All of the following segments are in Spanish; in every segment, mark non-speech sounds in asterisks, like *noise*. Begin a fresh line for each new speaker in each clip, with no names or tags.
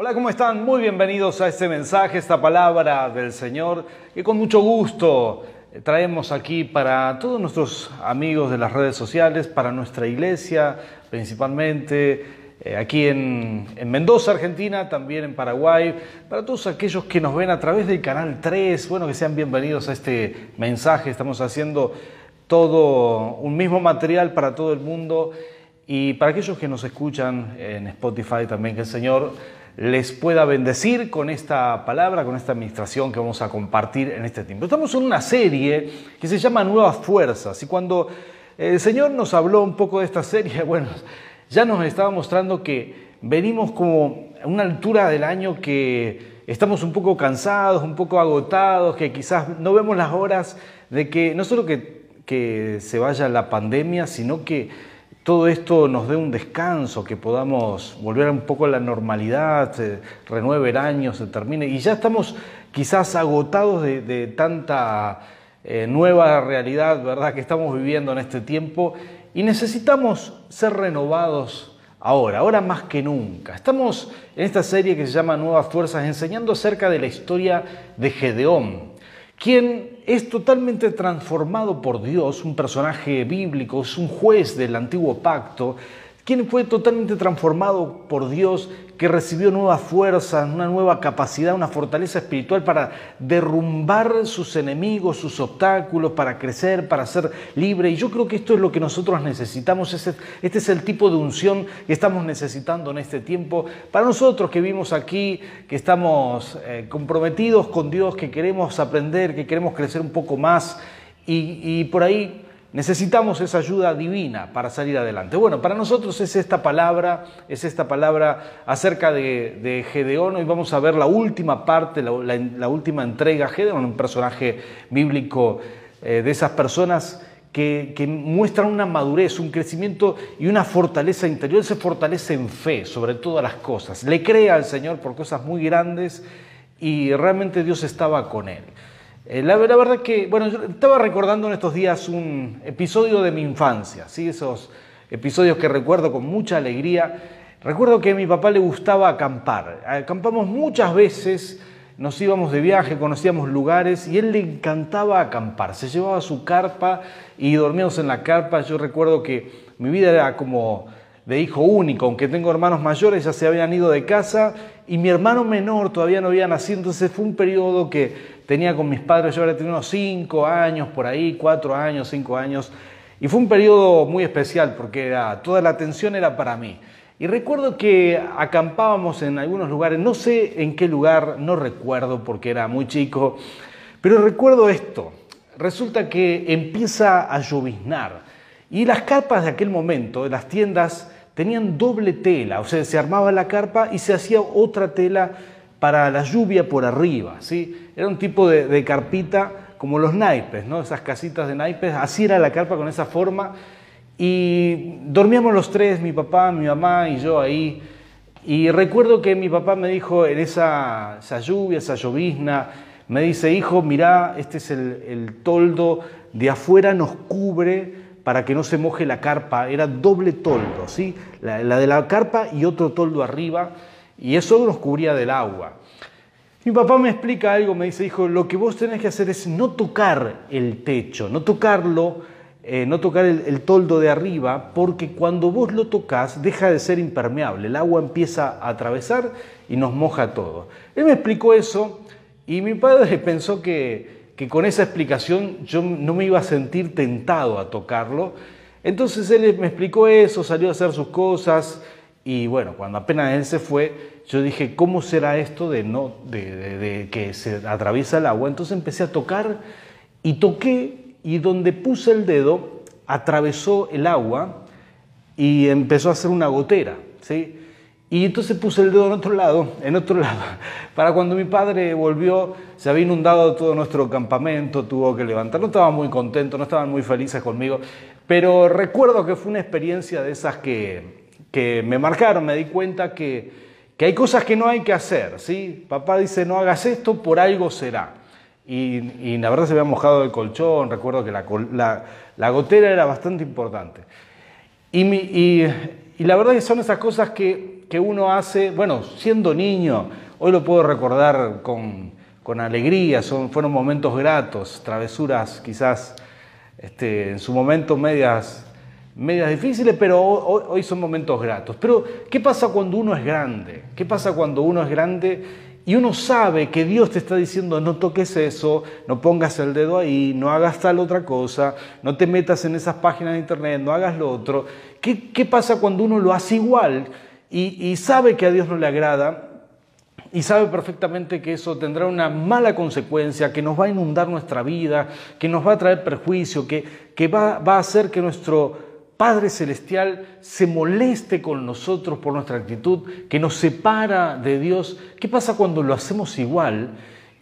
Hola, ¿cómo están? Muy bienvenidos a este mensaje, esta palabra del Señor, que con mucho gusto traemos aquí para todos nuestros amigos de las redes sociales, para nuestra iglesia principalmente, eh, aquí en, en, Mendoza, Argentina, también en Paraguay, para todos aquellos que nos ven a través del canal 3, bueno, que sean bienvenidos a este mensaje, estamos haciendo todo un mismo material para todo el mundo y para aquellos que nos escuchan en Spotify también, que el Señor les pueda bendecir con esta palabra, con esta administración que vamos a compartir en este tiempo. Estamos en una serie que se llama Nuevas Fuerzas y cuando el Señor nos habló un poco de esta serie, *laughs* bueno, ya nos estaba mostrando que venimos como a una altura del año que estamos un poco cansados, un poco agotados, que quizás no vemos las horas de que no solo que, que se vaya la pandemia, sino que todo esto nos dé un descanso, que podamos volver un poco a la normalidad, se renueve el año, se termine. Y ya estamos quizás agotados de, tanta eh, nueva realidad, ¿verdad?, que estamos viviendo en este tiempo y necesitamos ser renovados ahora, ahora más que nunca. Estamos en esta serie que se llama Nuevas Fuerzas enseñando acerca de la historia de Gedeón quien es totalmente transformado por Dios, un personaje bíblico, es un juez del antiguo pacto, quien fue totalmente transformado por Dios, que recibió nuevas fuerzas, una nueva capacidad, una fortaleza espiritual para derrumbar sus enemigos, sus obstáculos, para crecer, para ser libre. Y yo creo que esto es lo que nosotros necesitamos. Este es el tipo de unción que estamos necesitando en este tiempo. Para nosotros que vivimos aquí, que estamos eh, comprometidos con Dios, que queremos aprender, que queremos crecer un poco más y, y por ahí Necesitamos esa ayuda divina para salir adelante. Bueno, para nosotros es esta palabra, es esta palabra acerca de, Gedeón. Hoy vamos a ver la última parte, la, última entrega. Gedeón, un personaje bíblico eh, de esas personas que, muestran una madurez, un crecimiento y una fortaleza interior. se fortalece en fe sobre todas las cosas. Le cree al Señor por cosas muy grandes y realmente Dios estaba con él. Eh, la, verdad que, bueno, yo estaba recordando en estos días un episodio de mi infancia, ¿sí? esos episodios que recuerdo con mucha alegría. Recuerdo que a mi papá le gustaba acampar. Acampamos muchas veces, nos íbamos de viaje, conocíamos lugares y él le encantaba acampar. Se llevaba su carpa y dormíamos en la carpa. Yo recuerdo que mi vida era como de hijo único, aunque tengo hermanos mayores, ya se habían ido de casa y mi hermano menor todavía no había nacido, entonces fue un periodo que tenía con mis padres, yo habría tenido unos cinco años por ahí, cuatro años, cinco años, y fue un periodo muy especial porque toda la atención era para mí. Y recuerdo que acampábamos en algunos lugares, no sé en qué lugar, no recuerdo porque era muy chico, pero recuerdo esto. Resulta que empieza a lloviznar y las carpas de aquel momento, de las tiendas, tenían doble tela, o sea, se armaba la carpa y se hacía otra tela para la lluvia por arriba, ¿sí? Era un tipo de, carpita como los naipes, ¿no? Esas casitas de naipes, así era la carpa con esa forma. Y dormíamos los tres, mi papá, mi mamá y yo ahí. Y recuerdo que mi papá me dijo en esa, lluvia, esa llovizna, me dice, hijo, mirá, este es el, toldo, de afuera nos cubre para que no se moje la carpa. Era doble toldo, ¿sí? la de la carpa y otro toldo arriba y eso nos cubría del agua. Mi papá me explica algo, me dice, hijo, lo que vos tenés que hacer es no tocar el techo, no tocarlo, eh, no tocar el, toldo de arriba, porque cuando vos lo tocas deja de ser impermeable, el agua empieza a atravesar y nos moja todo. Él me explicó eso y mi padre *laughs* pensó que, que con esa explicación yo no me iba a sentir tentado a tocarlo. Entonces él me explicó eso, salió a hacer sus cosas, y bueno, cuando apenas él se fue, yo dije, ¿cómo será esto de, no, de, que se atraviesa el agua? Entonces empecé a tocar y toqué y donde puse el dedo atravesó el agua y empezó a hacer una gotera, ¿sí? Y entonces puse el dedo en otro lado, en otro *laughs* lado. Para cuando mi padre volvió, se había inundado todo nuestro campamento, tuvo que levantar. No estaban muy contentos, no estaban muy felices conmigo, pero recuerdo que fue una experiencia de esas que, que me marcaron, me di cuenta que, que, hay cosas que no hay que hacer, ¿sí? Papá dice, no hagas esto, por algo será. Y, la verdad se había mojado el colchón, recuerdo que la, la, gotera era bastante importante. Y, y, la verdad que son esas cosas que que uno hace, bueno, siendo niño, hoy lo puedo recordar con, con alegría, son, fueron momentos gratos, travesuras quizás este, en su momento medias, medias difíciles, pero hoy, hoy son momentos gratos. Pero, ¿qué pasa cuando uno es grande? ¿Qué pasa cuando uno es grande y uno sabe que Dios te está diciendo no toques eso, no pongas el dedo ahí, no hagas tal otra cosa, no te metas en esas páginas de internet, no hagas lo otro? ¿Qué, qué pasa cuando uno lo hace igual y, sabe que a Dios no le agrada? y sabe perfectamente que eso tendrá una mala consecuencia, que nos va a inundar nuestra vida, que nos va a traer perjuicio, que, que va, va, a hacer que nuestro Padre Celestial se moleste con nosotros por nuestra actitud, que nos separa de Dios. ¿Qué pasa cuando lo hacemos igual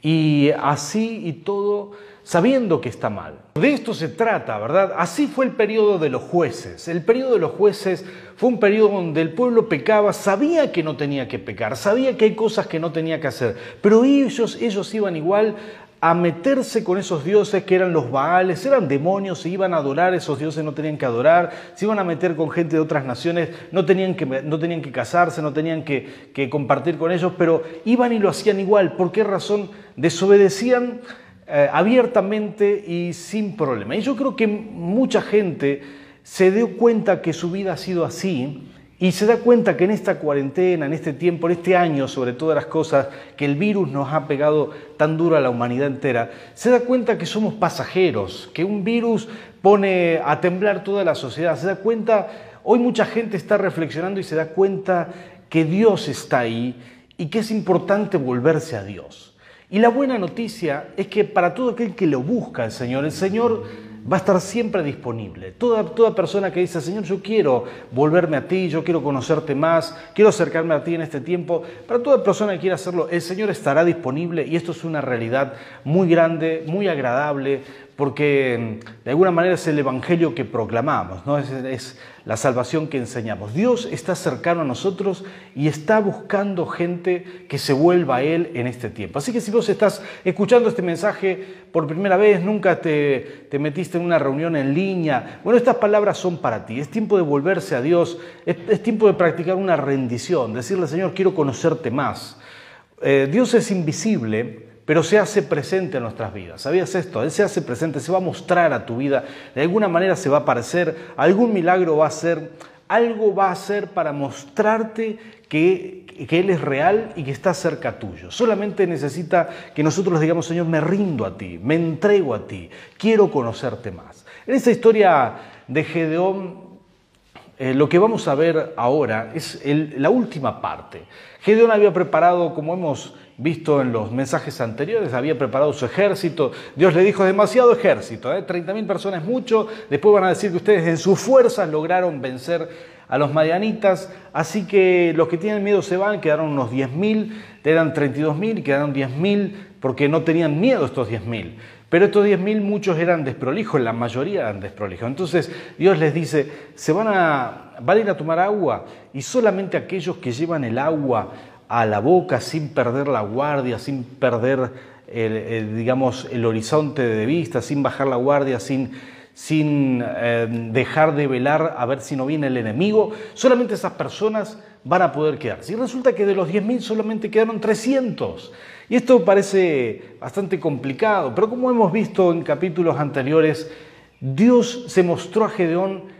y así y todo sabiendo que está mal? De esto se trata, ¿verdad? Así fue el periodo de los jueces. El periodo de los jueces fue un periodo donde el pueblo pecaba, sabía que no tenía que pecar, sabía que hay cosas que no tenía que hacer, pero ellos, ellos iban igual a meterse con esos dioses que eran los Baales, eran demonios, se iban a adorar, esos dioses no tenían que adorar, se iban a meter con gente de otras naciones, no tenían que, no tenían que casarse, no tenían que, que compartir con ellos, pero iban y lo hacían igual. ¿Por qué razón? Desobedecían eh, abiertamente y sin problema. Y yo creo que mucha gente se dio cuenta que su vida ha sido así y se da cuenta que en esta cuarentena, en este tiempo, en este año, sobre todas las cosas, que el virus nos ha pegado tan duro a la humanidad entera, se da cuenta que somos pasajeros, que un virus pone a temblar toda la sociedad, se da cuenta, hoy mucha gente está reflexionando y se da cuenta que Dios está ahí y que es importante volverse a Dios. Y la buena noticia es que para todo aquel que lo busca el Señor, el Señor va a estar siempre disponible. Toda, toda persona que dice, Señor, yo quiero volverme a ti, yo quiero conocerte más, quiero acercarme a ti en este tiempo, para toda persona que quiera hacerlo, el Señor estará disponible y esto es una realidad muy grande, muy agradable, porque mm, de alguna manera es el Evangelio que proclamamos, ¿no? es, la salvación que enseñamos. Dios está cercano a nosotros y está buscando gente que se vuelva a Él en este tiempo. Así que si vos estás escuchando este mensaje por primera vez, nunca te, te metiste en una reunión en línea, bueno, estas palabras son para ti. Es tiempo de volverse a Dios, es, es tiempo de practicar una rendición, decirle, Señor, quiero conocerte más. Eh, Dios es invisible, pero se hace presente en nuestras vidas. ¿Sabías esto? Él se hace presente, se va a mostrar a tu vida, de alguna manera se va a aparecer, algún milagro va a hacer, algo va a hacer para mostrarte que, que Él es real y que está cerca tuyo. Solamente necesita que nosotros digamos, Señor, me rindo a ti, me entrego a ti, quiero conocerte más. En esta historia de Gedeón, eh, lo que vamos a ver ahora es la última parte. Gedeón había preparado, como hemos visto en los mensajes anteriores, había preparado su ejército. Dios le dijo, demasiado ejército, ¿eh? 30.000 personas es mucho. Después van a decir que ustedes en sus fuerzas lograron vencer a los madianitas. Así que los que tienen miedo se van, quedaron unos 10.000, eran 32.000, quedaron 10.000 porque no tenían miedo estos 10.000. Pero estos 10.000 muchos eran desprolijos, la mayoría eran desprolijos. Entonces Dios les dice, se van a, van a ir a tomar agua y solamente aquellos que llevan el agua a la boca sin perder la guardia, sin perder el, digamos, el horizonte de vista, sin bajar la guardia, sin, sin eh, dejar de velar a ver si no viene el enemigo, solamente esas personas van a poder quedarse. Y resulta que de los 10.000 solamente quedaron 300. Y esto parece bastante complicado, pero como hemos visto en capítulos anteriores, Dios se mostró a Gedeón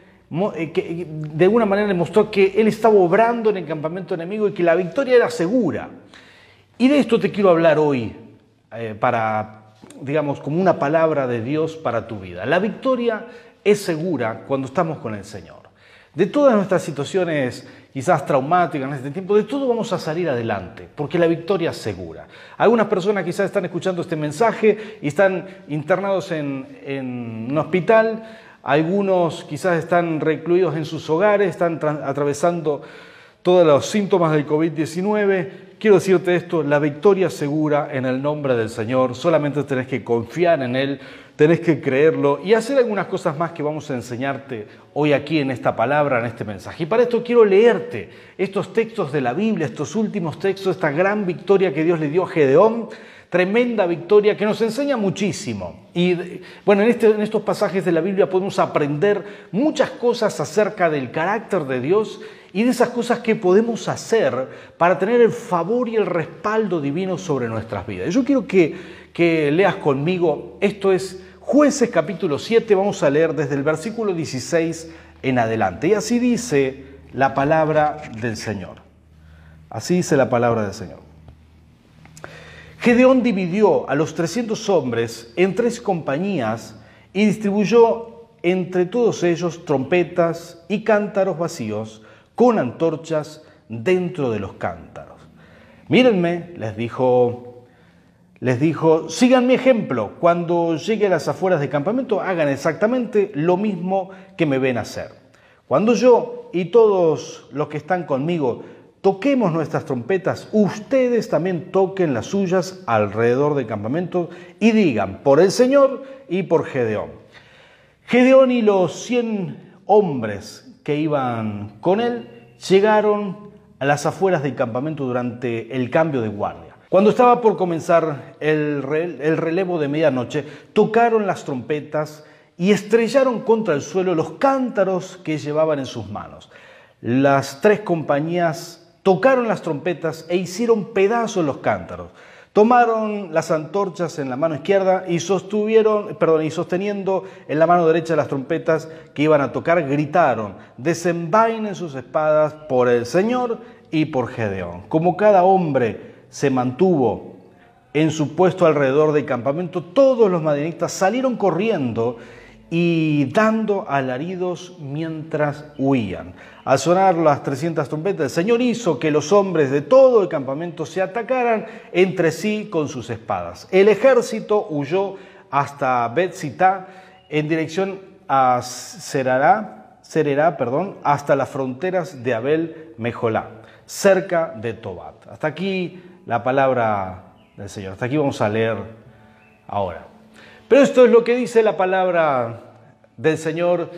que de alguna manera le mostró que él estaba obrando en el campamento enemigo y que la victoria era segura. Y de esto te quiero hablar hoy eh, para, digamos, como una palabra de Dios para tu vida. La victoria es segura cuando estamos con el Señor. De todas nuestras situaciones quizás traumáticas en este tiempo, de todo vamos a salir adelante, porque la victoria es segura. Algunas personas quizás están escuchando este mensaje y están internados en, en un hospital, algunos quizás están recluidos en sus hogares, están atravesando todos los síntomas del COVID-19. Quiero decirte esto, la victoria segura en el nombre del Señor. Solamente tenés que confiar en Él, tenés que creerlo y hacer algunas cosas más que vamos a enseñarte hoy aquí en esta palabra, en este mensaje. Y para esto quiero leerte estos textos de la Biblia, estos últimos textos, esta gran victoria que Dios le dio a Gedeón Tremenda victoria que nos enseña muchísimo. Y bueno, en, este, en estos pasajes de la Biblia podemos aprender muchas cosas acerca del carácter de Dios y de esas cosas que podemos hacer para tener el favor y el respaldo divino sobre nuestras vidas. Yo quiero que, que leas conmigo, esto es Jueces capítulo 7, vamos a leer desde el versículo 16 en adelante. Y así dice la palabra del Señor. Así dice la palabra del Señor. Gedeón dividió a los 300 hombres en tres compañías y distribuyó entre todos ellos trompetas y cántaros vacíos con antorchas dentro de los cántaros. Mírenme, les dijo les dijo, sigan mi ejemplo, cuando llegue a las afueras del campamento hagan exactamente lo mismo que me ven hacer. Cuando yo y todos los que están conmigo toquemos nuestras trompetas, ustedes también toquen las suyas alrededor del campamento y digan, por el Señor y por Gedeón. Gedeón y los cien hombres que iban con él llegaron a las afueras del campamento durante el cambio de guardia. Cuando estaba por comenzar el, relevo de medianoche, tocaron las trompetas y estrellaron contra el suelo los cántaros que llevaban en sus manos. Las tres compañías tocaron las trompetas e hicieron pedazos los cántaros. Tomaron las antorchas en la mano izquierda y perdón, y sosteniendo en la mano derecha las trompetas que iban a tocar, gritaron: "Desenvainen sus espadas por el Señor y por Gedeón". Como cada hombre se mantuvo en su puesto alrededor del campamento, todos los madianitas salieron corriendo y dando alaridos mientras huían. Al sonar las 300 trompetas, el Señor hizo que los hombres de todo el campamento se atacaran entre sí con sus espadas. El ejército huyó hasta Betzitá en dirección a Serará, Sererá, perdón, hasta las fronteras de Abel Mejolá, cerca de Tobat. Hasta aquí la palabra del Señor. Hasta aquí vamos a leer ahora. Pero esto es lo que dice la palabra del Señor.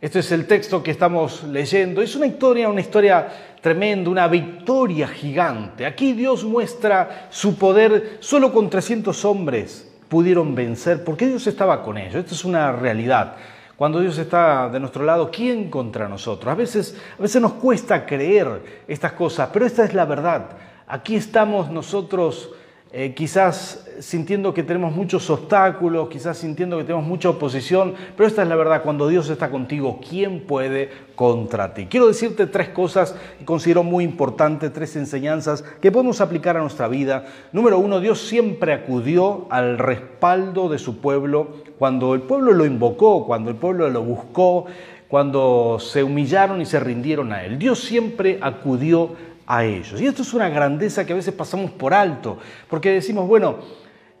Esto es el texto que estamos leyendo. Es una historia, una historia tremenda, una victoria gigante. Aquí Dios muestra su poder. Solo con 300 hombres pudieron vencer porque Dios estaba con ellos. Esto es una realidad. Cuando Dios está de nuestro lado, ¿quién contra nosotros? A veces, a veces nos cuesta creer estas cosas, pero esta es la verdad. Aquí estamos nosotros eh, quizás sintiendo que tenemos muchos obstáculos, quizás sintiendo que tenemos mucha oposición, pero esta es la verdad, cuando Dios está contigo, ¿quién puede contra ti? Quiero decirte tres cosas que considero muy importantes, tres enseñanzas que podemos aplicar a nuestra vida. Número uno, Dios siempre acudió al respaldo de su pueblo cuando el pueblo lo invocó, cuando el pueblo lo buscó, cuando se humillaron y se rindieron a Él. Dios siempre acudió a ellos. Y esto es una grandeza que a veces pasamos por alto, porque decimos, bueno,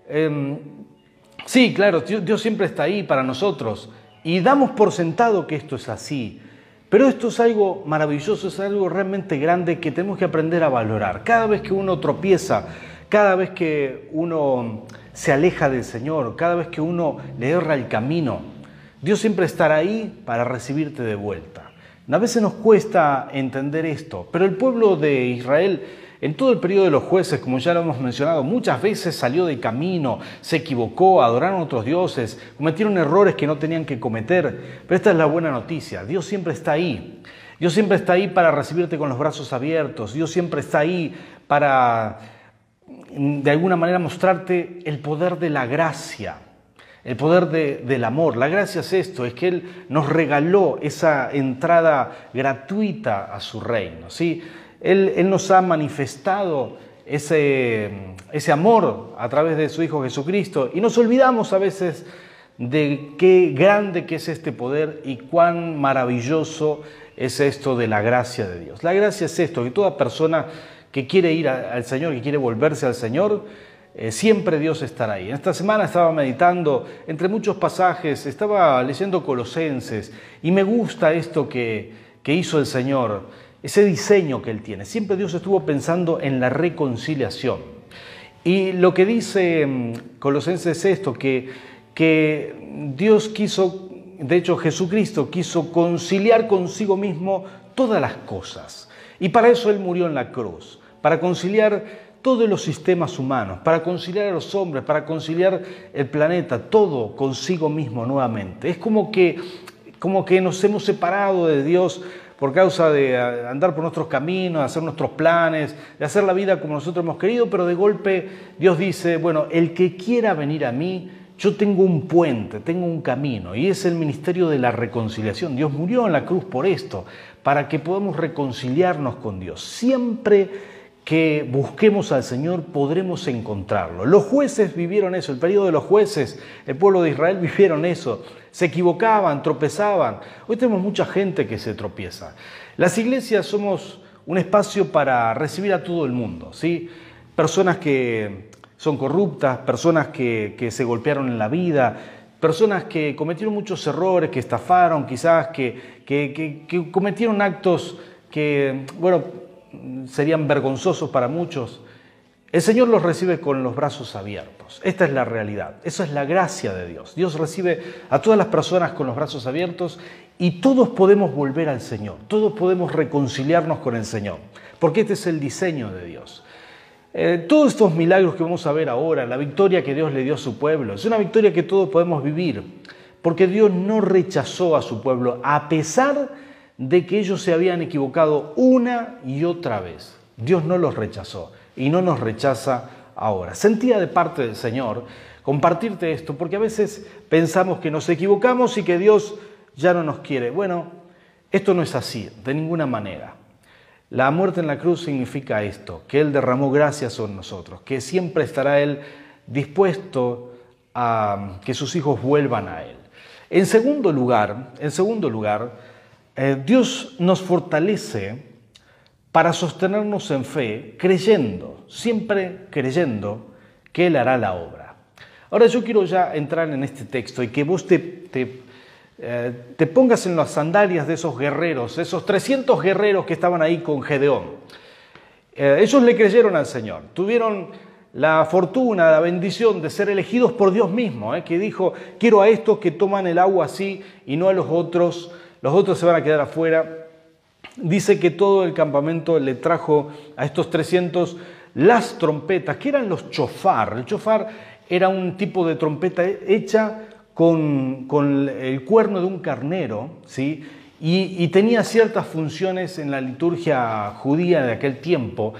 em, sí, claro, Dios, siempre está ahí para nosotros y damos por sentado que esto es así. Pero esto es algo maravilloso, es algo realmente grande que tenemos que aprender a valorar. Cada vez que uno tropieza, cada vez que uno se aleja del Señor, cada vez que uno le erra el camino, Dios siempre estará ahí para recibirte de vuelta. A veces nos cuesta entender esto, pero el pueblo de Israel en todo el periodo de los jueces, como ya lo hemos mencionado, muchas veces salió de camino, se equivocó, adoraron a otros dioses, cometieron errores que no tenían que cometer. Pero esta es la buena noticia, Dios siempre está ahí. Dios siempre está ahí para recibirte con los brazos abiertos. Dios siempre está ahí para, de alguna manera, mostrarte el poder de la gracia el poder del amor. La gracia es esto, es que Él nos regaló esa entrada gratuita a su reino. ¿sí? Él, nos ha manifestado ese, ese amor a través de su Hijo Jesucristo y nos olvidamos a veces de qué grande que es este poder y cuán maravilloso es esto de la gracia de Dios. La gracia es esto, que toda persona que quiere ir al Señor, que quiere volverse al Señor, eh, siempre Dios estará ahí. Esta semana estaba meditando entre muchos pasajes, estaba leyendo Colosenses y me gusta esto que, que hizo el Señor, ese diseño que Él tiene. Siempre Dios estuvo pensando en la reconciliación. Y lo que dice mm, Colosenses es esto, que, que Dios quiso, de hecho Jesucristo quiso conciliar consigo mismo todas las cosas. Y para eso Él murió en la cruz, para conciliar todos los sistemas humanos, para conciliar a los hombres, para conciliar el planeta, todo consigo mismo nuevamente. Es como que, como que nos hemos separado de Dios por causa de andar por nuestros caminos, de hacer nuestros planes, de hacer la vida como nosotros hemos querido, pero de golpe Dios dice, bueno, el que quiera venir a mí, yo tengo un puente, tengo un camino, y es el ministerio de la reconciliación. Dios murió en la cruz por esto, para que podamos reconciliarnos con Dios. Siempre que busquemos al Señor podremos encontrarlo. Los jueces vivieron eso, el periodo de los jueces, el pueblo de Israel *laughs* vivieron eso, se equivocaban, tropezaban. Hoy tenemos mucha gente que se tropieza. Las iglesias somos un espacio para recibir a todo el mundo, ¿sí? Personas que son corruptas, personas que, se golpearon en la vida, personas que cometieron muchos errores, que estafaron, quizás que, que cometieron actos que, bueno, serían vergonzosos para muchos, el Señor los recibe con los brazos abiertos. Esta es la realidad. Esa es la gracia de Dios. Dios recibe a todas las personas con los brazos abiertos y todos podemos volver al Señor. Todos podemos reconciliarnos con el Señor. Porque este es el diseño de Dios. Eh, todos estos milagros que vamos a ver ahora, la victoria que Dios le dio a su pueblo, es una victoria que todos podemos vivir. Porque Dios no rechazó a su pueblo a pesar de de que ellos se habían equivocado una y otra vez. Dios no los rechazó y no nos rechaza ahora. Sentía de parte del Señor compartirte esto, porque a veces pensamos que nos equivocamos y que Dios ya no nos quiere. Bueno, esto no es así, de ninguna manera. La muerte en la cruz significa esto, que Él derramó gracias sobre nosotros, que siempre estará Él dispuesto a que sus hijos vuelvan a Él. En segundo lugar, en segundo lugar, eh, Dios nos fortalece para sostenernos en fe, creyendo, siempre creyendo que Él hará la obra. Ahora yo quiero ya entrar en este texto y que vos te, te, eh, pongas en las sandalias de esos guerreros, esos 300 guerreros que estaban ahí con Gedeón. Eh, ellos le creyeron al Señor, tuvieron la fortuna, la bendición de ser elegidos por Dios mismo, que dijo, quiero a estos que toman el agua así y no a los otros los otros se van a quedar afuera. Dice que todo el campamento le trajo a estos 300 las trompetas, que eran los chofar. El chofar era un tipo de trompeta hecha con, el cuerno de un carnero, ¿sí? Y, y, tenía ciertas funciones en la liturgia judía de aquel tiempo,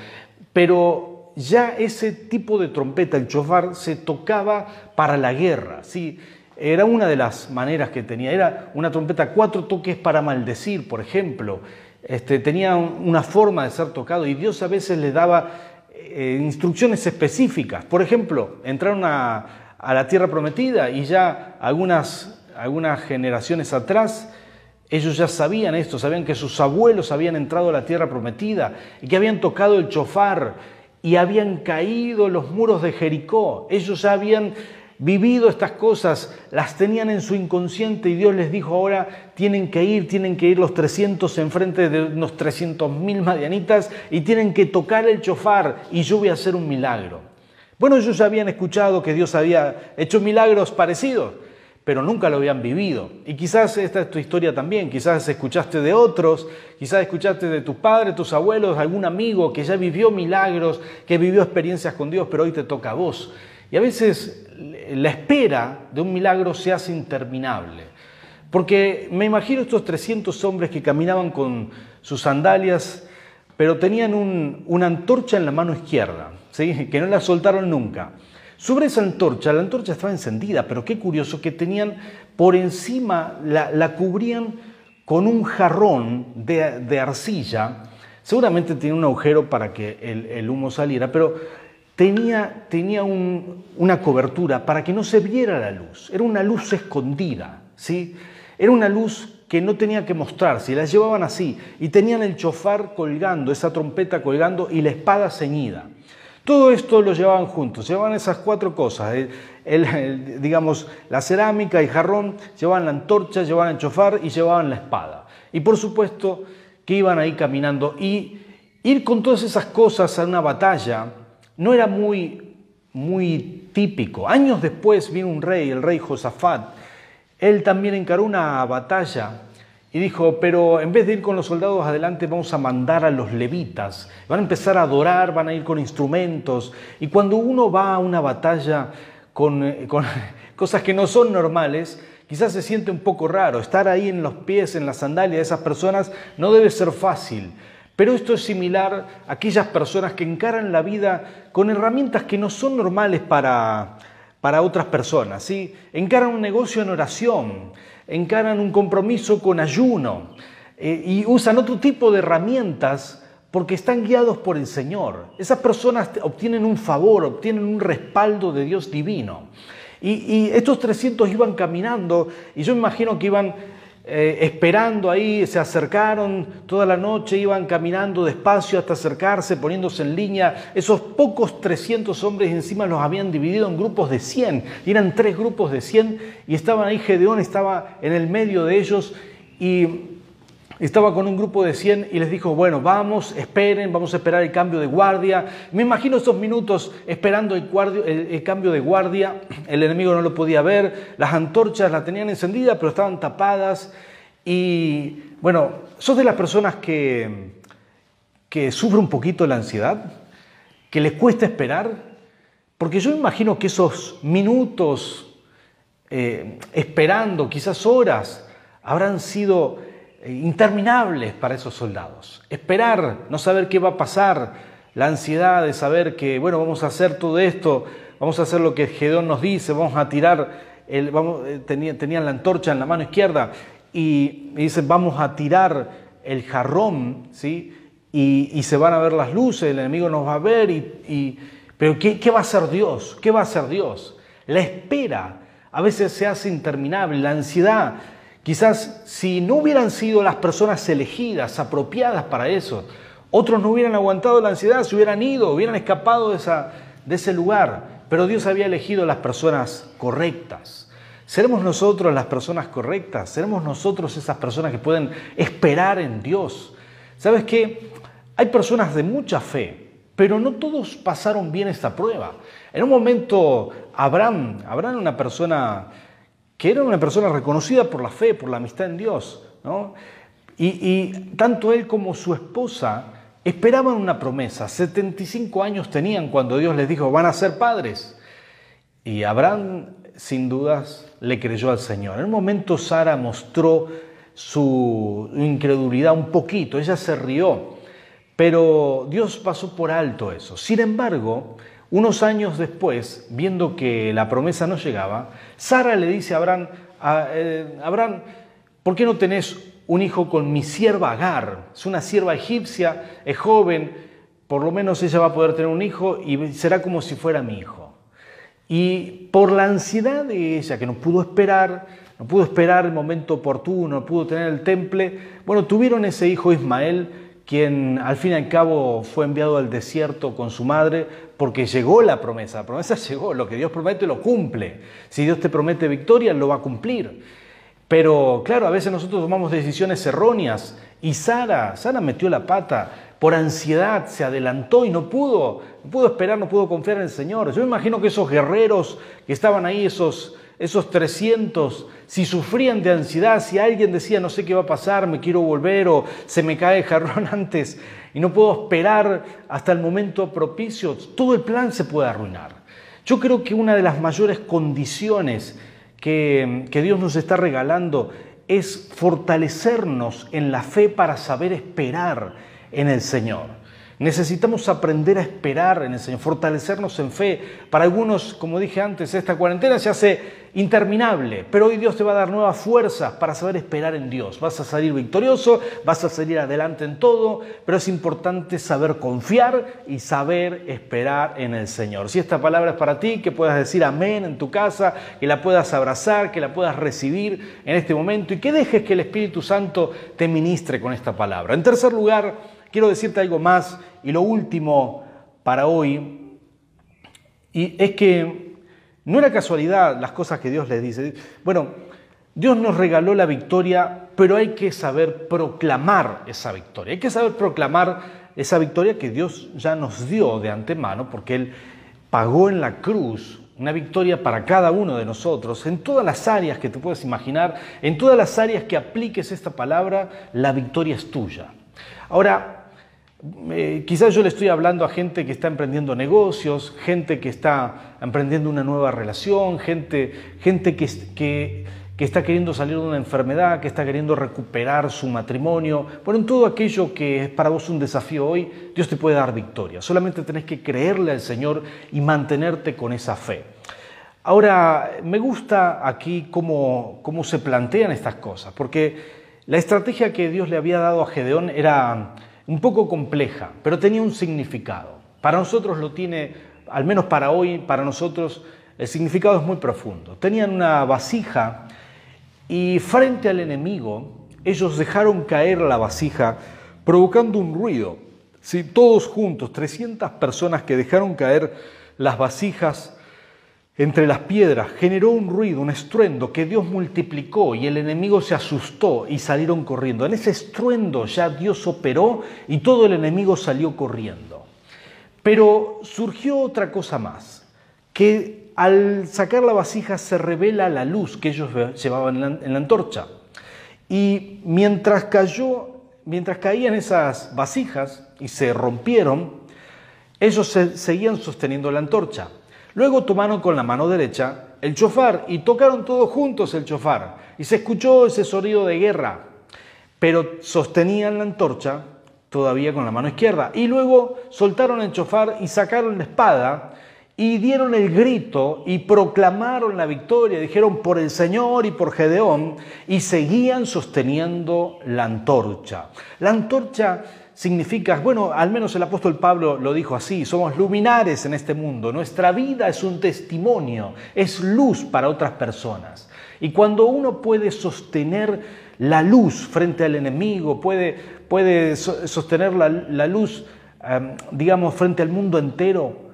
pero ya ese tipo de trompeta, el chofar, se tocaba para la guerra, ¿sí? Era una de las maneras que tenía. Era una trompeta cuatro toques para maldecir, por ejemplo. Este, tenía una forma de ser tocado y Dios a veces le daba eh, instrucciones específicas. Por ejemplo, entraron a, la tierra prometida y ya algunas, algunas generaciones atrás ellos ya sabían esto, sabían que sus abuelos habían entrado a la tierra prometida y que habían tocado el chofar y habían caído los muros de Jericó. Ellos ya habían vivido estas cosas, las tenían en su inconsciente y Dios les dijo ahora tienen que ir, tienen que ir los 300 enfrente de unos 300 mil madianitas y tienen que tocar el chofar y yo voy a hacer un milagro. Bueno, ellos ya habían escuchado que Dios había hecho milagros parecidos, pero nunca lo habían vivido. Y quizás esta es tu historia también, quizás escuchaste de otros, quizás escuchaste de tus padres, tus abuelos, algún amigo que ya vivió milagros, que vivió experiencias con Dios, pero hoy te toca a vos. Y a veces la espera de un milagro se hace interminable. Porque me imagino estos 300 hombres que caminaban con sus sandalias, pero tenían una antorcha en la mano izquierda, ¿sí? que no la soltaron nunca. Sobre esa antorcha, la antorcha estaba encendida, pero qué curioso que tenían por encima, la, cubrían con un jarrón de, arcilla. Seguramente tenía un agujero para que el, el humo saliera, pero tenía, tenía una cobertura para que no se viera la luz. Era una luz escondida, ¿sí? Era una luz que no tenía que mostrarse, y la llevaban así, y tenían el chofar colgando, esa trompeta colgando y la espada ceñida. Todo esto lo llevaban juntos, llevaban esas cuatro cosas, digamos, la cerámica, y jarrón, llevaban la antorcha, llevaban el chofar y llevaban la espada. Y por supuesto que iban ahí caminando y ir con todas esas cosas a una batalla no era muy, muy típico. Años después vino un rey, el rey Josafat. Él también encaró una batalla y dijo, pero en vez de ir con los soldados adelante, vamos a mandar a los levitas. Van a empezar a adorar, van a ir con instrumentos. Y cuando uno va a una batalla con, eh, *laughs* cosas que no son normales, quizás se siente un poco raro. Estar ahí en los pies, en la sandalia de esas personas, no debe ser fácil. Pero esto es similar a aquellas personas que encaran la vida con herramientas que no son normales para, para otras personas. ¿sí? Encaran un negocio en oración, encaran un compromiso con ayuno eh, y usan otro tipo de herramientas porque están guiados por el Señor. Esas personas obtienen un favor, obtienen un respaldo de Dios divino. Y, y estos 300 iban caminando y yo imagino que iban eh, esperando ahí, se acercaron toda la noche, iban caminando despacio hasta acercarse, poniéndose en línea. Esos pocos 300 hombres encima los habían dividido en grupos de 100, y eran tres grupos de 100, y estaban ahí, Gedeón estaba en el medio de ellos, y estaba con un grupo de 100 y les dijo, bueno, vamos, esperen, vamos a esperar el cambio de guardia. Me imagino esos minutos esperando el, cambio de guardia, el enemigo no lo podía ver, las antorchas las tenían encendidas pero estaban tapadas. Y bueno, ¿sos de las personas que, que sufre un poquito la ansiedad? ¿Que les cuesta esperar? Porque yo imagino que esos minutos eh, esperando, quizás horas, habrán sido interminables para esos soldados. Esperar, no saber qué va a pasar, la ansiedad de saber que, bueno, vamos a hacer todo esto, vamos a hacer lo que Gedeón nos dice, vamos a tirar, el, vamos, eh, tenían, la antorcha en la mano izquierda y, dicen, vamos a tirar el jarrón, ¿sí? Y, se van a ver las luces, el enemigo nos va a ver, y, pero ¿qué, ¿qué va a hacer Dios? ¿Qué va a hacer Dios? La espera a veces se hace interminable, la ansiedad Quizás si no hubieran sido las personas elegidas, apropiadas para eso, otros no hubieran aguantado la ansiedad, se hubieran ido, hubieran escapado de, esa, de ese lugar. Pero Dios había elegido las personas correctas. ¿Seremos nosotros las personas correctas? ¿Seremos nosotros esas personas que pueden esperar en Dios? ¿Sabes qué? Hay personas de mucha fe, pero no todos pasaron bien esta prueba. En un momento, Abraham, Abraham una persona que era una persona reconocida por la fe, por la amistad en Dios. Y, tanto él como su esposa esperaban una promesa. 75 años tenían cuando Dios les dijo, van a ser padres. Y Abraham, sin dudas, le creyó al Señor. En un momento Sara mostró su incredulidad un poquito, ella se rió, pero Dios pasó por alto eso. Sin embargo, unos años después, viendo que la promesa no llegaba, Sara le dice a Abraham, eh, Abraham, ¿por qué no tenés un hijo con mi sierva Agar? Es una sierva egipcia, es joven, por lo menos ella va a poder tener un hijo y será como si fuera mi hijo. Y por la ansiedad de ella, que no pudo esperar, no pudo esperar el momento oportuno, no pudo tener el temple, bueno, tuvieron ese hijo Ismael, quien al fin y al cabo fue enviado al desierto con su madre porque llegó la promesa, la promesa *laughs* llegó, lo que Dios promete lo cumple. Si Dios te promete victoria, lo va a cumplir. Pero claro, a veces nosotros tomamos decisiones erróneas y Sara, Sara metió la pata por ansiedad, se adelantó y no pudo, no pudo esperar, no pudo confiar en el Señor. Yo me imagino que esos guerreros que estaban ahí, esos esos 300, si sufrían de ansiedad, si alguien decía no sé qué va a pasar, me quiero volver o se me cae el jarrón *laughs* antes y no puedo esperar hasta el momento propicio, todo el plan se puede arruinar. Yo creo que una de las mayores condiciones que, que Dios nos está regalando es fortalecernos en la fe para saber esperar en el Señor. Necesitamos aprender a esperar en el Señor, fortalecernos en fe. Para algunos, como dije antes, esta cuarentena se hace interminable, pero hoy Dios te va a dar nuevas fuerzas para saber esperar en Dios. Vas a salir victorioso, vas a salir adelante en todo, pero es importante saber confiar y saber esperar en el Señor. Si esta palabra es para ti, que puedas decir amén en tu casa, que la puedas abrazar, que la puedas recibir en este momento y que dejes que el Espíritu Santo te ministre con esta palabra. En tercer lugar, quiero decirte algo más y lo último para hoy, y es que no era casualidad las cosas que Dios les dice. Bueno, Dios nos regaló la victoria, pero hay que saber proclamar esa victoria. Hay que saber proclamar esa victoria que Dios ya nos dio de antemano, porque Él pagó en la cruz una victoria para cada uno de nosotros, en todas las áreas que te puedes imaginar, en todas las áreas que apliques esta palabra, la victoria es tuya. Ahora, eh, quizás yo le estoy hablando a gente que está emprendiendo negocios, gente que está emprendiendo una nueva relación, gente, gente que, que, está queriendo salir de una enfermedad, que está queriendo recuperar su matrimonio. Bueno, en todo aquello que es para vos un desafío hoy, Dios te puede dar victoria. Solamente tenés que creerle al Señor y mantenerte con esa fe. Ahora, me gusta aquí cómo, cómo se plantean estas cosas, porque la estrategia que Dios le había dado a Gedeón era un poco compleja, pero tenía un significado. Para nosotros lo tiene, al menos para hoy, para nosotros, el significado es muy profundo. Tenían una vasija y frente al enemigo, ellos dejaron caer la vasija provocando un ruido. Si todos juntos, 300 personas que dejaron caer las vasijas entre las piedras, generó un ruido, un estruendo que Dios multiplicó y el enemigo se asustó y salieron corriendo. En ese estruendo ya Dios operó y todo el enemigo salió corriendo. Pero surgió otra cosa más, que al sacar la vasija se revela la luz que ellos llevaban en la, antorcha. Y mientras cayó, mientras caían esas vasijas y se rompieron, ellos seguían sosteniendo la antorcha. Luego tomaron con la mano derecha el chofar y tocaron todos juntos el chofar y se escuchó ese sonido de guerra, pero sostenían la antorcha todavía con la mano izquierda. Y luego soltaron el chofar y sacaron la espada y dieron el grito y proclamaron la victoria, dijeron por el Señor y por Gedeón, y seguían sosteniendo la antorcha. La antorcha significa, bueno, al menos el apóstol Pablo lo dijo así, somos luminares en este mundo, nuestra vida es un testimonio, es luz para otras personas. Y cuando uno puede sostener la luz frente al enemigo, puede, puede sostener la, luz, em, digamos, frente al mundo entero,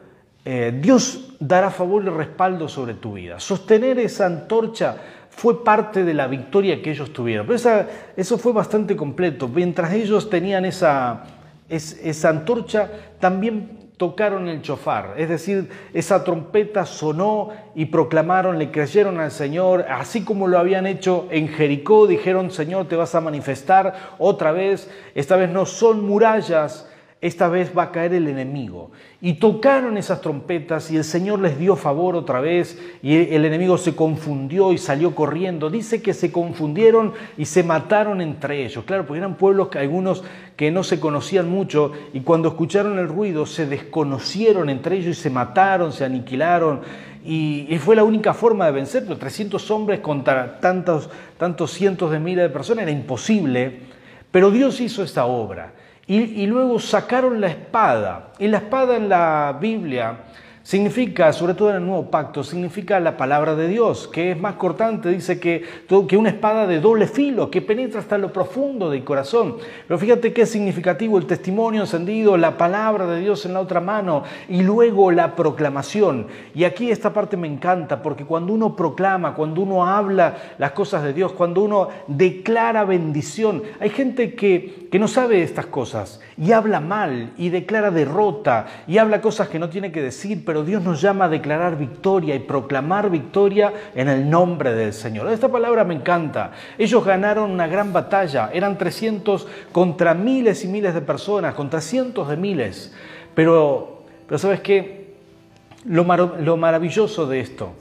eh, Dios dará favor y respaldo sobre tu vida. Sostener esa antorcha fue parte de la victoria que ellos tuvieron. Pero eso fue bastante completo. Mientras ellos tenían esa, esa antorcha, también tocaron el chofar, es decir, esa trompeta sonó y proclamaron, le creyeron al Señor, así como lo habían hecho en Jericó, dijeron, Señor, te vas a manifestar otra vez, esta vez no son murallas, esta vez va a caer el enemigo. Y tocaron esas trompetas y el Señor les dio favor otra vez y el enemigo se confundió y salió corriendo. Dice que se confundieron y se mataron entre ellos. Claro, porque eran pueblos que algunos que no se conocían mucho y cuando escucharon el ruido se desconocieron entre ellos y se mataron, se aniquilaron. Y, fue la única forma de vencerlo. 300 hombres contra tantos, tantos cientos de miles de personas era imposible. Pero Dios hizo esta obra. Y, luego sacaron la espada. Y la espada en la Biblia Significa, sobre todo en el nuevo pacto, significa la palabra de Dios, que es más cortante, dice que, que una espada de doble filo, que penetra hasta lo profundo del corazón. Pero fíjate qué significativo el testimonio encendido, la palabra de Dios en la otra mano y luego la proclamación. Y aquí esta parte me encanta, porque cuando uno proclama, cuando uno habla las cosas de Dios, cuando uno declara bendición, hay gente que, que no sabe estas cosas y habla mal y declara derrota y habla cosas que no tiene que decir, pero Dios nos llama a declarar victoria y proclamar victoria en el nombre del Señor. Esta palabra me encanta. Ellos ganaron una gran batalla, eran 300 contra miles y miles de personas, contra cientos de miles. Pero, pero ¿sabes qué? Lo, lo maravilloso de esto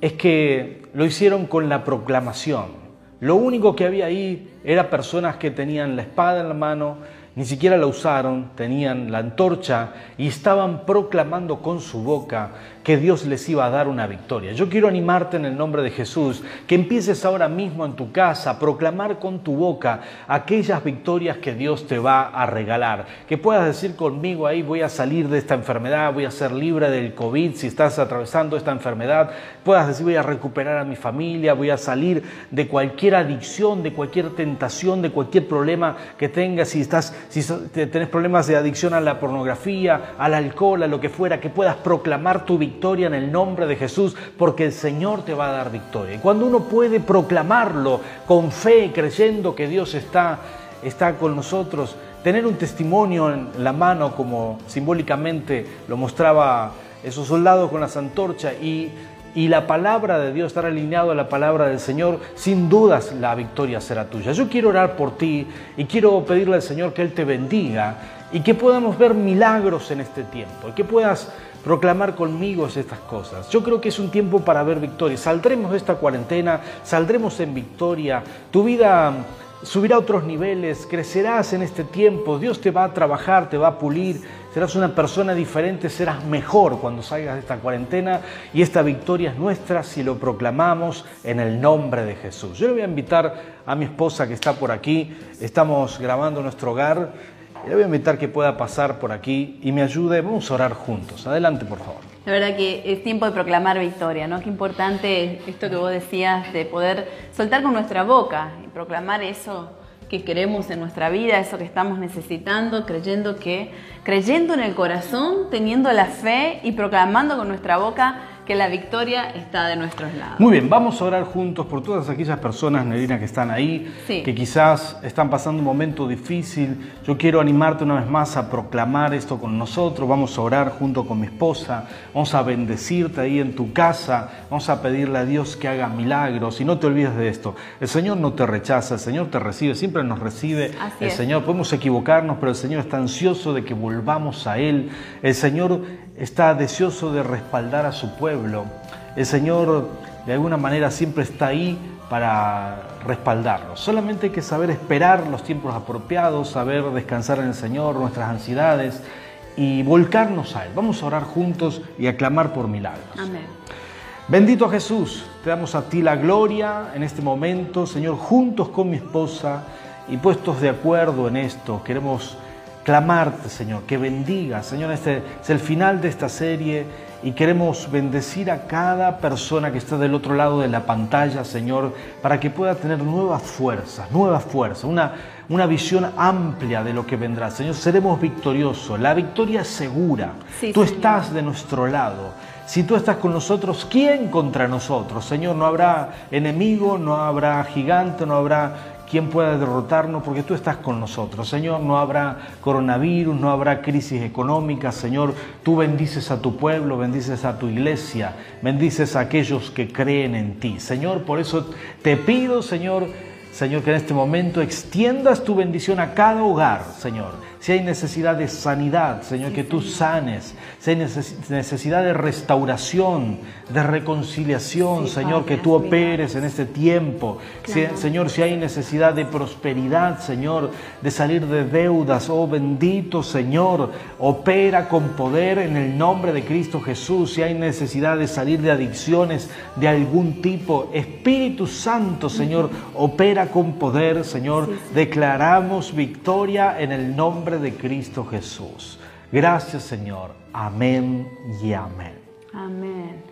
es que lo hicieron con la proclamación. Lo único que había ahí era personas que tenían la espada en la mano, ni siquiera la usaron, tenían la antorcha y estaban proclamando con su boca que Dios les iba a dar una victoria. Yo quiero animarte en el nombre de Jesús, que empieces ahora mismo en tu casa a proclamar con tu boca aquellas victorias que Dios te va a regalar. Que puedas decir conmigo ahí, voy a salir de esta enfermedad, voy a ser libre del COVID si estás atravesando esta enfermedad. Puedas decir, voy a recuperar a mi familia, voy a salir de cualquier adicción, de cualquier tentación, de cualquier problema que tengas. Si, estás, si tenés problemas de adicción a la pornografía, al alcohol, a lo que fuera, que puedas proclamar tu victoria victoria en el nombre de Jesús, porque el Señor te va a dar victoria. Y cuando uno puede proclamarlo con fe, creyendo que Dios está, está con nosotros, tener un testimonio en la mano, como simbólicamente lo mostraba esos soldados con las antorchas y, y la palabra de Dios, estar alineado a la palabra del Señor, sin dudas la victoria será tuya. Yo quiero orar por ti y quiero pedirle al Señor que Él te bendiga y que podamos ver milagros en este tiempo, y que puedas proclamar conmigo estas cosas. Yo creo que es un tiempo para ver victoria. Saldremos de esta cuarentena, saldremos en victoria. Tu vida subirá a otros niveles, crecerás en este tiempo, Dios te va a trabajar, te va a pulir, serás una persona diferente, serás mejor cuando salgas de esta cuarentena y esta victoria es nuestra si lo proclamamos en el nombre de Jesús. Yo le voy a invitar a mi esposa que está por aquí, estamos grabando nuestro hogar le voy a invitar que pueda pasar por aquí y me ayude. Vamos a orar juntos. Adelante, por favor.
La verdad que es tiempo de proclamar victoria, ¿no? Qué importante esto que vos decías de poder soltar con nuestra boca y proclamar eso que queremos en nuestra vida, eso que estamos necesitando, creyendo que, creyendo en el corazón, teniendo la fe y proclamando con nuestra boca que la victoria está de nuestros lados.
Muy bien, vamos a orar juntos por todas aquellas personas, Nerina, que están ahí, que quizás están pasando un momento difícil. Yo quiero animarte una vez más a proclamar esto con nosotros. Vamos a orar junto con mi esposa, vamos a bendecirte ahí en tu casa, vamos a pedirle a Dios que haga milagros. Y no te olvides de esto, el Señor no te rechaza, el Señor te recibe, siempre nos recibe. el Señor, podemos equivocarnos, pero el Señor está ansioso de que volvamos a Él. El Señor está deseoso de respaldar a su pueblo. El Señor de alguna manera siempre está ahí para respaldarlo. Solamente hay que saber esperar los tiempos apropiados, saber descansar en el Señor, nuestras ansiedades y volcarnos a Él. Vamos a orar juntos y a clamar por milagros.
Amén.
Bendito Jesús, te damos a ti la gloria en este momento, Señor, juntos con mi esposa y puestos de acuerdo en esto, queremos clamarte, Señor, que bendiga. Señor, este es el final de esta serie y queremos bendecir a cada persona que está del otro lado de la pantalla, Señor, para que pueda tener nuevas fuerzas, nuevas fuerzas, una, una visión amplia de lo que vendrá. Señor, seremos victoriosos. La victoria es segura. tú estás de nuestro lado. Si tú estás con nosotros, ¿quién contra nosotros? Señor, no habrá enemigo, no habrá gigante, no habrá ¿Quién puede derrotarnos? Porque tú estás con nosotros. Señor, no habrá coronavirus, no habrá crisis económica. Señor, tú bendices a tu pueblo, bendices a tu iglesia, bendices a aquellos que creen en ti. Señor, por eso te pido, Señor, Señor, que en este momento extiendas tu bendición a cada hogar, Señor si hay necesidad de sanidad, Señor, que tú sanes, si hay necesidad de restauración, de reconciliación, Señor, que tú operes en este tiempo. Señor, si hay necesidad de prosperidad, Señor, de salir de deudas, oh bendito Señor, opera con poder en el nombre de Cristo Jesús. Si hay necesidad de salir de adicciones de algún tipo, Espíritu Santo, Señor, opera con poder, Señor. Declaramos victoria en el nombre de Cristo Jesús. Gracias Señor. Amén y amén.
Amén.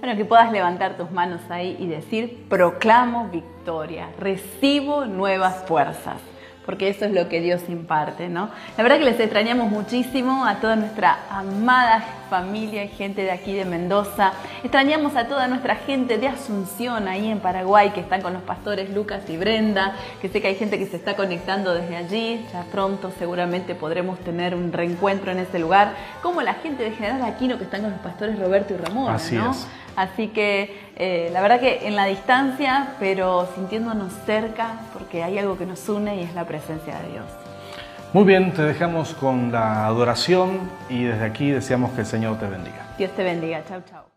Bueno, que puedas levantar tus manos ahí y decir, proclamo victoria, recibo nuevas fuerzas porque eso es lo que Dios imparte, ¿no? La verdad que les extrañamos muchísimo a toda nuestra amada familia y gente de aquí de Mendoza. Extrañamos a toda nuestra gente de Asunción, ahí en Paraguay, que están con los pastores Lucas y Brenda, que sé que hay gente que se está conectando desde allí. Ya pronto seguramente podremos tener un reencuentro en ese lugar, como la gente de General Aquino que están con los pastores Roberto y Ramón,
Así Es.
Así que eh, la verdad que en la distancia, pero sintiéndonos cerca, porque hay algo que nos une y es la presencia de Dios.
Muy bien, te dejamos con la adoración y desde aquí deseamos que el Señor te bendiga.
Dios te bendiga. Chau, chau.